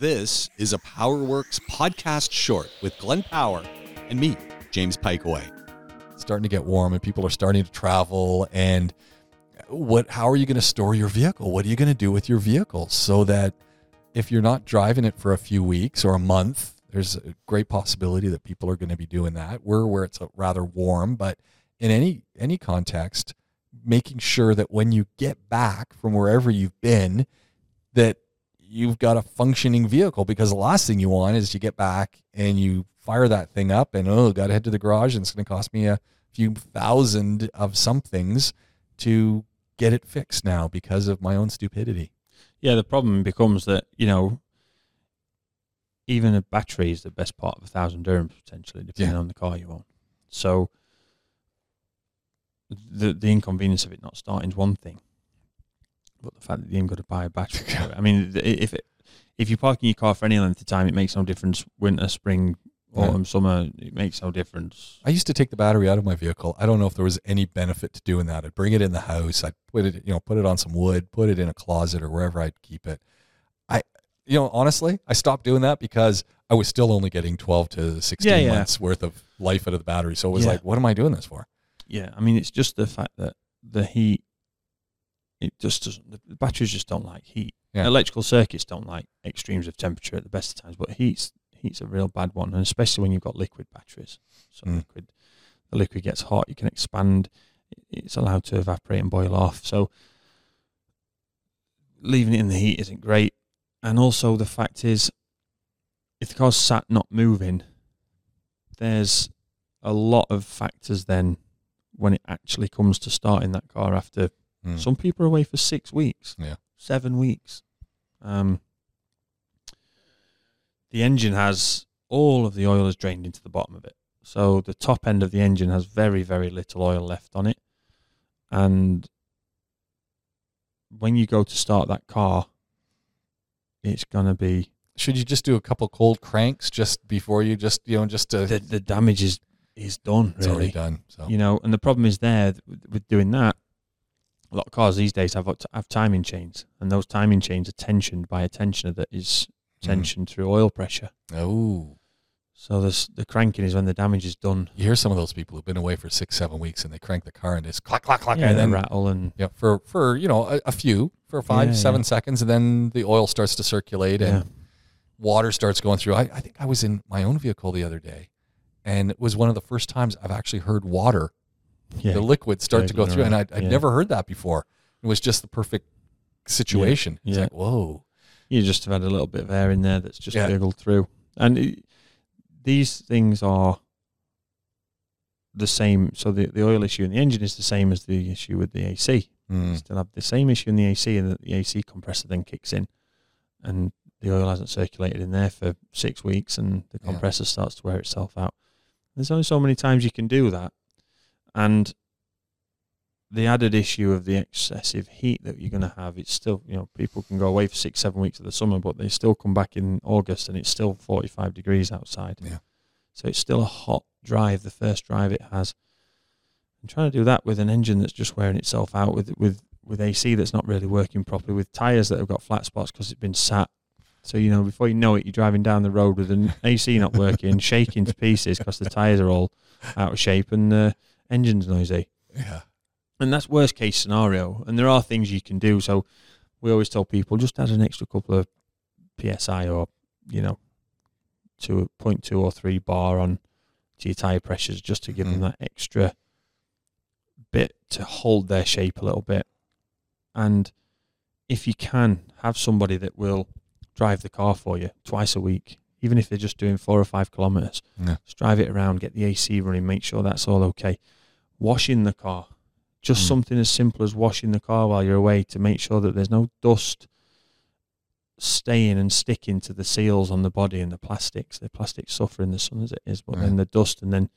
This is a PowerWorks podcast short with Glenn Power and me, James Pikeway. starting to get warm and people are starting to travel. And what how are you going to store your vehicle? What are you going to do with your vehicle? So that if you're not driving it for a few weeks or a month there's a great possibility that people are going to be doing that. We're where it's rather warm but in any any context making sure that when you get back from wherever you've been that you've got a functioning vehicle because the last thing you want is you get back and you fire that thing up and oh got to head to the garage and it's going to cost me a few thousand of somethings to get it fixed now because of my own stupidity. Yeah, the problem becomes that you know, even a battery is the best part of a thousand dirhams potentially, depending Yeah. on the car you own. So the the inconvenience of it not starting is one thing, but the fact that you ain't got to buy a battery. it- I mean, if it, if you're parking your car for any length of time, it makes no difference. Winter, spring, Yeah. autumn, summer, it makes no difference. I used to take the battery out of my vehicle. I don't know if there was any benefit to doing that. I'd bring it in the house. I'd put it, you know, put it on some wood, put it in a closet or wherever I'd keep it. I, you know, honestly, I stopped doing that because I was still only getting 12 to 16 Yeah, yeah. months worth of life out of the battery. So it was Yeah. like, what am I doing this for? Yeah, I mean, it's just the fact that the heat, it just doesn't. The batteries just don't like heat. Yeah. Electrical circuits don't like extremes of temperature at the best of times, but heat's heat's a real bad one, and especially when you've got liquid batteries. So Mm. liquid, the liquid gets hot, you can expand. It's allowed to evaporate and boil off. So leaving it in the heat isn't great. And also the fact is, if the car's sat not moving, there's a lot of factors then when it actually comes to starting that car after Hmm. some people are away for six weeks, Yeah. seven weeks. Um, the engine has all of the oil is drained into the bottom of it, so the top end of the engine has very very little oil left on it, and when you go to start that car, it's gonna be Should you just do a couple cold cranks just before you just, you know, just to, the the damage is is done. it's already done. So you know and the problem is there with doing that a lot of cars these days have have timing chains and those timing chains are tensioned by a tensioner that is Mm. tensioned through oil pressure oh, so there's the cranking is when the damage is done you hear some of those people who've been away for six, seven weeks and they crank the car and it's clack, clack, clack. yeah, and then rattle and Yeah, for for you know a, a few for five Yeah, seven yeah. seconds, and then the oil starts to circulate and water starts going through. I, I think I was in my own vehicle the other day, and it was one of the first times I've actually heard water, yeah the liquid, start to go through, and I'd, I'd yeah. never heard that before. It was just the perfect situation. It's yeah. like whoa, you just have had a little bit of air in there that's just Yeah. gurgled through and it, these things are the same so the, the oil issue in the engine is the same as the issue with the AC Mm, still have the same issue in the AC, and the AC compressor then kicks in, and the oil hasn't circulated in there for six weeks, and the Yeah. compressor starts to wear itself out. There's only so many times you can do that, and the added issue of the excessive heat that you're going to have, it's still, you know, people can go away for six, seven weeks of the summer, but they still come back in August and it's still 45 degrees outside. Yeah. So it's still a hot drive, the first drive it has. And trying to do that with an engine that's just wearing itself out, with with with AC that's not really working properly, with tyres that have got flat spots because it's been sat. So you know, before you know it, you're driving down the road with an AC not working, shaking to pieces because the tyres are all out of shape and the engine's noisy. yeah, And that's worst case scenario. And there are things you can do. So we always tell people just add an extra couple of psi or you know, to point two or three bar on to your tire pressures just to give Mhm. them that extra bit to hold their shape a little bit. And if you can have somebody that will drive the car for you twice a week, even if they're just doing four or five kilometers, Yeah. just drive it around, get the AC running, make sure that's all okay. Washing the car, just Mm. something as simple as washing the car while you're away to make sure that there's no dust staying and sticking to the seals on the body and the plastics. The plastics suffer in the sun as it is, but Yeah. then the dust and then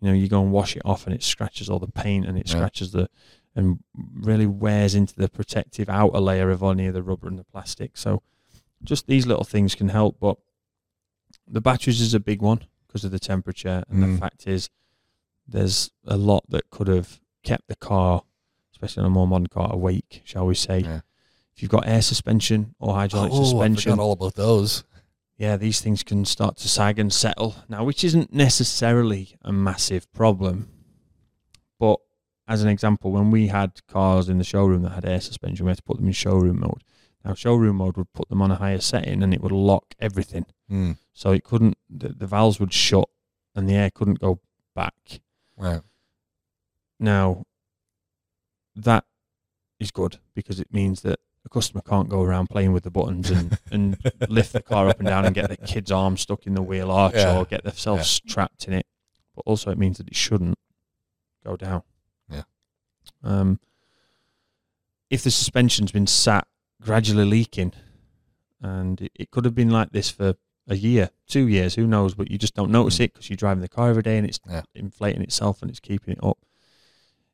you know you go and wash it off and it scratches all the paint and it Yeah. scratches the and really wears into the protective outer layer of any of the rubber and the plastic. So just these little things can help, but the batteries is a big one because of the temperature and Mm. the fact is there's a lot that could have kept the car, especially on a more modern car, awake, shall we say. Yeah. If you've got air suspension or hydraulic oh, I suspension, forgot all about those. yeah, these things can start to sag and settle now, which isn't necessarily a massive problem. But as an example, when we had cars in the showroom that had air suspension, we had to put them in showroom mode. Now, showroom mode would put them on a higher setting and it would lock everything. Mm. So it couldn't, the, the valves would shut and the air couldn't go back. Right. Now, that is good because it means that a customer can't go around playing with the buttons and, and lift the car up and down and get their kid's arm stuck in the wheel arch Yeah. or get themselves trapped in it. But also, it means that it shouldn't go down. Yeah. Um, if the suspension's been sat gradually leaking, and it, it could have been like this for a year, two years, who knows? But you just don't notice Mm. it because you're driving the car every day and it's Yeah. inflating itself and it's keeping it up.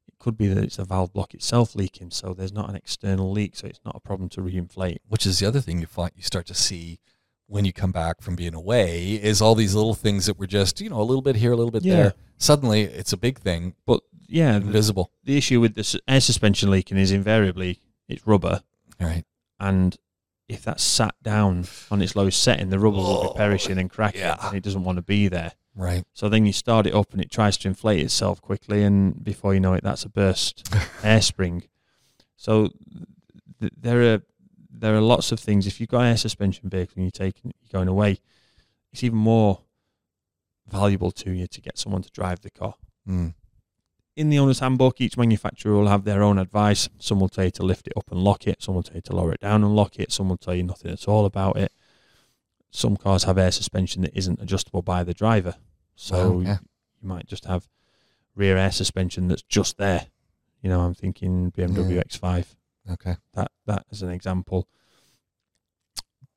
It could be that it's the valve block itself leaking, so there's not an external leak, so it's not a problem to reinflate. Which is the other thing you find you start to see when you come back from being away is all these little things that were just you know a little bit here, a little bit Yeah. there. Suddenly, it's a big thing, But yeah, the, invisible. the issue with the air suspension leaking is invariably it's rubber, Right. and if that's sat down on its lowest setting, the rubber will Oh, be perishing and cracking, yeah. and it doesn't want to be there. Right. So then you start it up and it tries to inflate itself quickly, and before you know it, that's a burst air spring. So th- there are there are lots of things. If you've got an air suspension vehicle and you're taking you're going away, it's even more valuable to you to get someone to drive the car. Mm. In the owner's handbook, each manufacturer will have their own advice. Some will tell you to lift it up and lock it. Some will tell you to lower it down and lock it. Some will tell you nothing at all about it. Some cars have air suspension that isn't adjustable by the driver. So Wow, yeah. you might just have rear air suspension that's just there. You know, I'm thinking BMW Yeah. X5. Okay. That that as an example.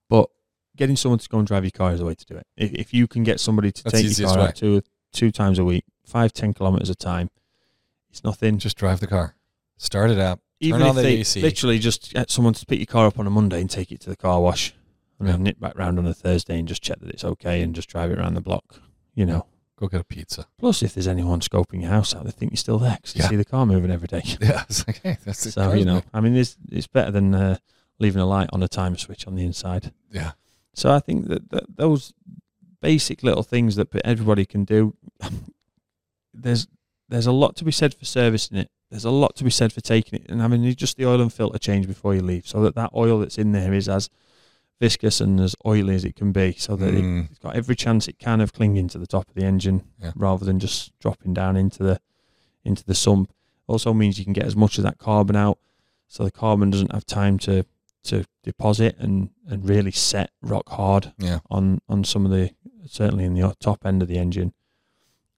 But getting someone to go and drive your car is the way to do it. If, if you can get somebody to That's take your car way. out two two times a week, five ten kilometers a time, it's nothing. Just drive the car. Start it up. Even on if the they AC. literally just get someone to pick your car up on a Monday and take it to the car wash, and Yeah. then nip back round on a Thursday and just check that it's okay and just drive it around the block. You know. Go get a pizza. Plus, if there's anyone scoping your house out, they think you're still there because Yeah. you see the car moving every day. Yeah. It's like, hey, that's So you know, I mean, it's it's better than uh, leaving a light on a timer switch on the inside. Yeah. So I think that, that those basic little things that everybody can do, there's there's a lot to be said for servicing it. There's a lot to be said for taking it and having just the oil and filter change before you leave, so that that oil that's in there is as viscous and as oily as it can be, so that Mm. it, it's got every chance it can of clinging to the top of the engine, Yeah. rather than just dropping down into the into the sump. Also means you can get as much of that carbon out, so the carbon doesn't have time to to deposit and and really set rock hard Yeah. on on some of the certainly in the top end of the engine.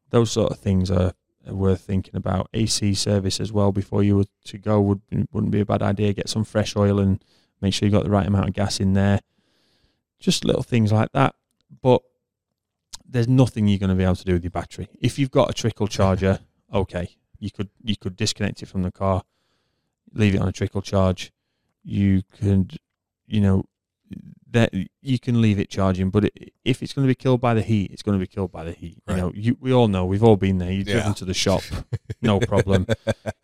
Those sort of things are worth thinking about. AC service as well before you were to go would wouldn't be a bad idea. Get some fresh oil and make sure you got the right amount of gas in there. Just little things like that. But there's nothing you're going to be able to do with your battery. If you've got a trickle charger, okay, you could you could disconnect it from the car, leave it on a trickle charge. You could, you know, that you can leave it charging, but it, if it's going to be killed by the heat, it's going to be killed by the heat. Right. You know, you, we all know we've all been there. You've Yeah. driven to the shop, no problem.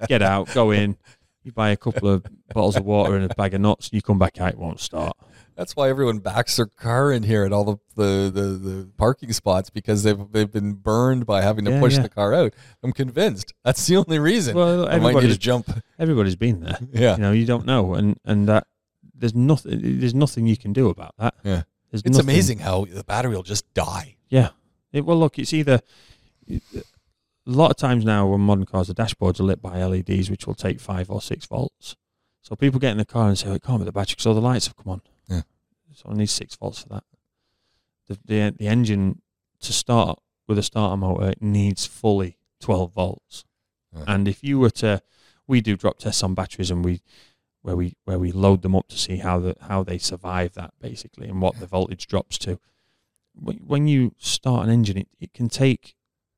Get out, go in, you buy a couple of bottles of water and a bag of nuts, you come back out, it won't start. That's why everyone backs their car in here at all the, the, the, the parking spots because they've they've been burned by having to Yeah, push yeah. the car out. I'm convinced. That's the only reason. Well, I might need to everybody's jump. everybody's been there. Yeah. You know, you don't know, and and that there's nothing there's nothing you can do about that. Yeah. There's It's nothing- amazing how the battery will just die. Yeah. It, well, look, it's either a lot of times now when modern cars, the dashboards are lit by LEDs, which will take five or six volts. So people get in the car and say, oh, "It can't be the battery because all the lights have come on." Yeah. So I need six volts for that. The the the engine to start with a starter motor it needs fully twelve volts. Yeah. And if you were to, we do drop tests on batteries, and we where we where we load them up to see how the how they survive that basically, and what the voltage drops to. When when you start an engine, it, it can take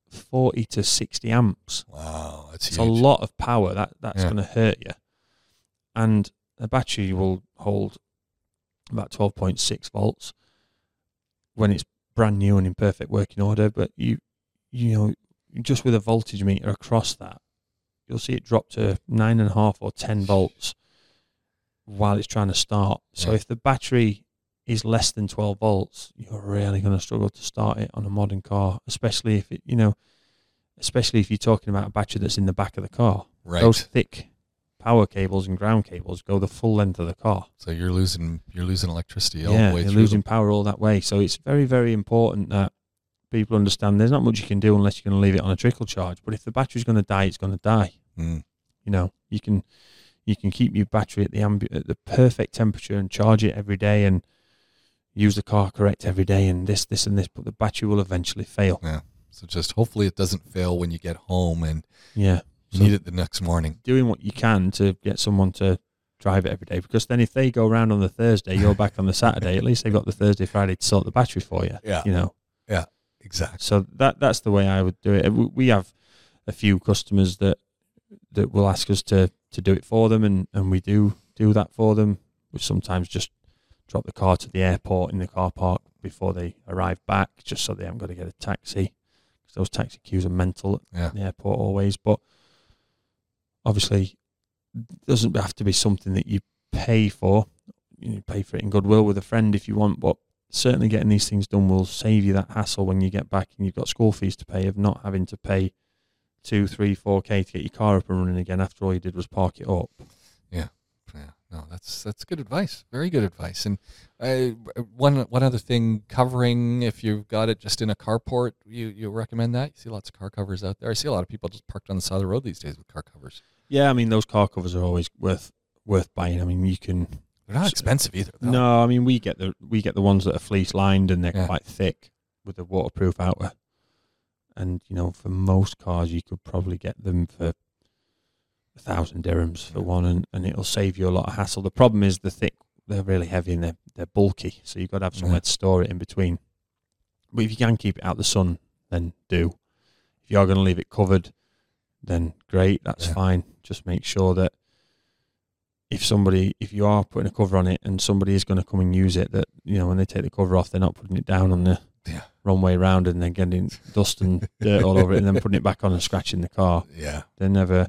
forty to sixty amps. Wow, that's It's huge. a lot of power. That that's Yeah. going to hurt you. And a battery will hold about twelve point six volts when it's brand new and in perfect working order. But you you know just with a voltage meter across that, you'll see it drop to nine and a half or ten volts while it's trying to start. So Yeah. if the battery is less than 12 volts, you're really going to struggle to start it on a modern car, especially if it, you know, especially if you're talking about a battery that's in the back of the car. Right. Those thick power cables and ground cables go the full length of the car. So you're losing you're losing electricity all yeah, the way you're losing them. power all that way. So it's very, very important that people understand there's not much you can do unless you're going to leave it on a trickle charge. But if the battery's going to die, it's going to die. Mm. You know, you can you can keep your battery at the ambi- at the perfect temperature and charge it every day and use the car correct every day and this this and this, but the battery will eventually fail. Yeah. So just hopefully it doesn't fail when you get home and Yeah, you So- need it the next morning. doing what you can to get someone to drive it every day because then if they go around on the Thursday, you're back on the Saturday. At least they've got the Thursday, Friday to sort the battery for you. Yeah. you know. Yeah. Exactly. So that that's the way I would do it. We- We have a few customers that that will ask us to to do it for them, and and we do do that for them. We sometimes just drop the car to the airport in the car park before they arrive back, just so they haven't got to get a taxi. Because those taxi queues are mental Yeah. at the airport always. But obviously, it doesn't have to be something that you pay for. You pay for it in goodwill with a friend if you want, but certainly getting these things done will save you that hassle when you get back and you've got school fees to pay of not having to pay two, three, four k to get your car up and running again after all you did was park it up. Yeah, yeah. no, that's that's good advice. Very good advice. And uh, one one other thing, covering if you've got it just in a carport, you you recommend that. You see lots of car covers out there. I see a lot of people just parked on the side of the road these days with car covers. Yeah, I mean those car covers are always worth worth buying. I mean you can They're not expensive either. though. no, I mean we get the we get the ones that are fleece lined and they're Yeah. quite thick with the waterproof outer. And you know, for most cars, you could probably get them for a thousand dirhams for one, and, and it'll save you a lot of hassle. The problem is the thick; they're really heavy and they're they're bulky, so you've got to have somewhere Yeah. to store it in between. But if you can keep it out the sun, then do. If you are going to leave it covered, then great, that's Yeah. fine. Just make sure that if somebody, if you are putting a cover on it and somebody is going to come and use it, that you know when they take the cover off, they're not putting it down on the Yeah. Runway round and then getting dust and dirt all over it and then putting it back on and scratching the car. Yeah. They're never.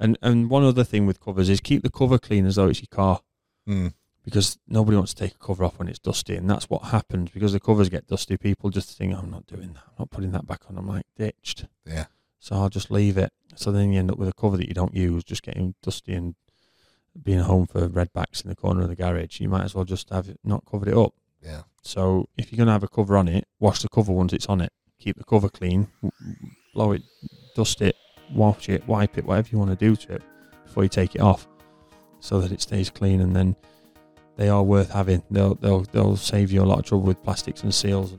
And and one other thing with covers is keep the cover clean as though it's your car Mm. because nobody wants to take a cover off when it's dusty, and that's what happens because the covers get dusty. People just think, "I'm not doing that. I'm not putting that back on." I'm like ditched, Yeah. so I'll just leave it. So then you end up with a cover that you don't use, just getting dusty and being home for redbacks in the corner of the garage. You might as well just have it not covered it up. Yeah. So if you're going to have a cover on it, wash the cover once it's on it. Keep the cover clean, blow it, dust it, wash it, wipe it, whatever you want to do to it before you take it off, so that it stays clean. And then they are worth having. They'll they'll they'll save you a lot of trouble with plastics and seals.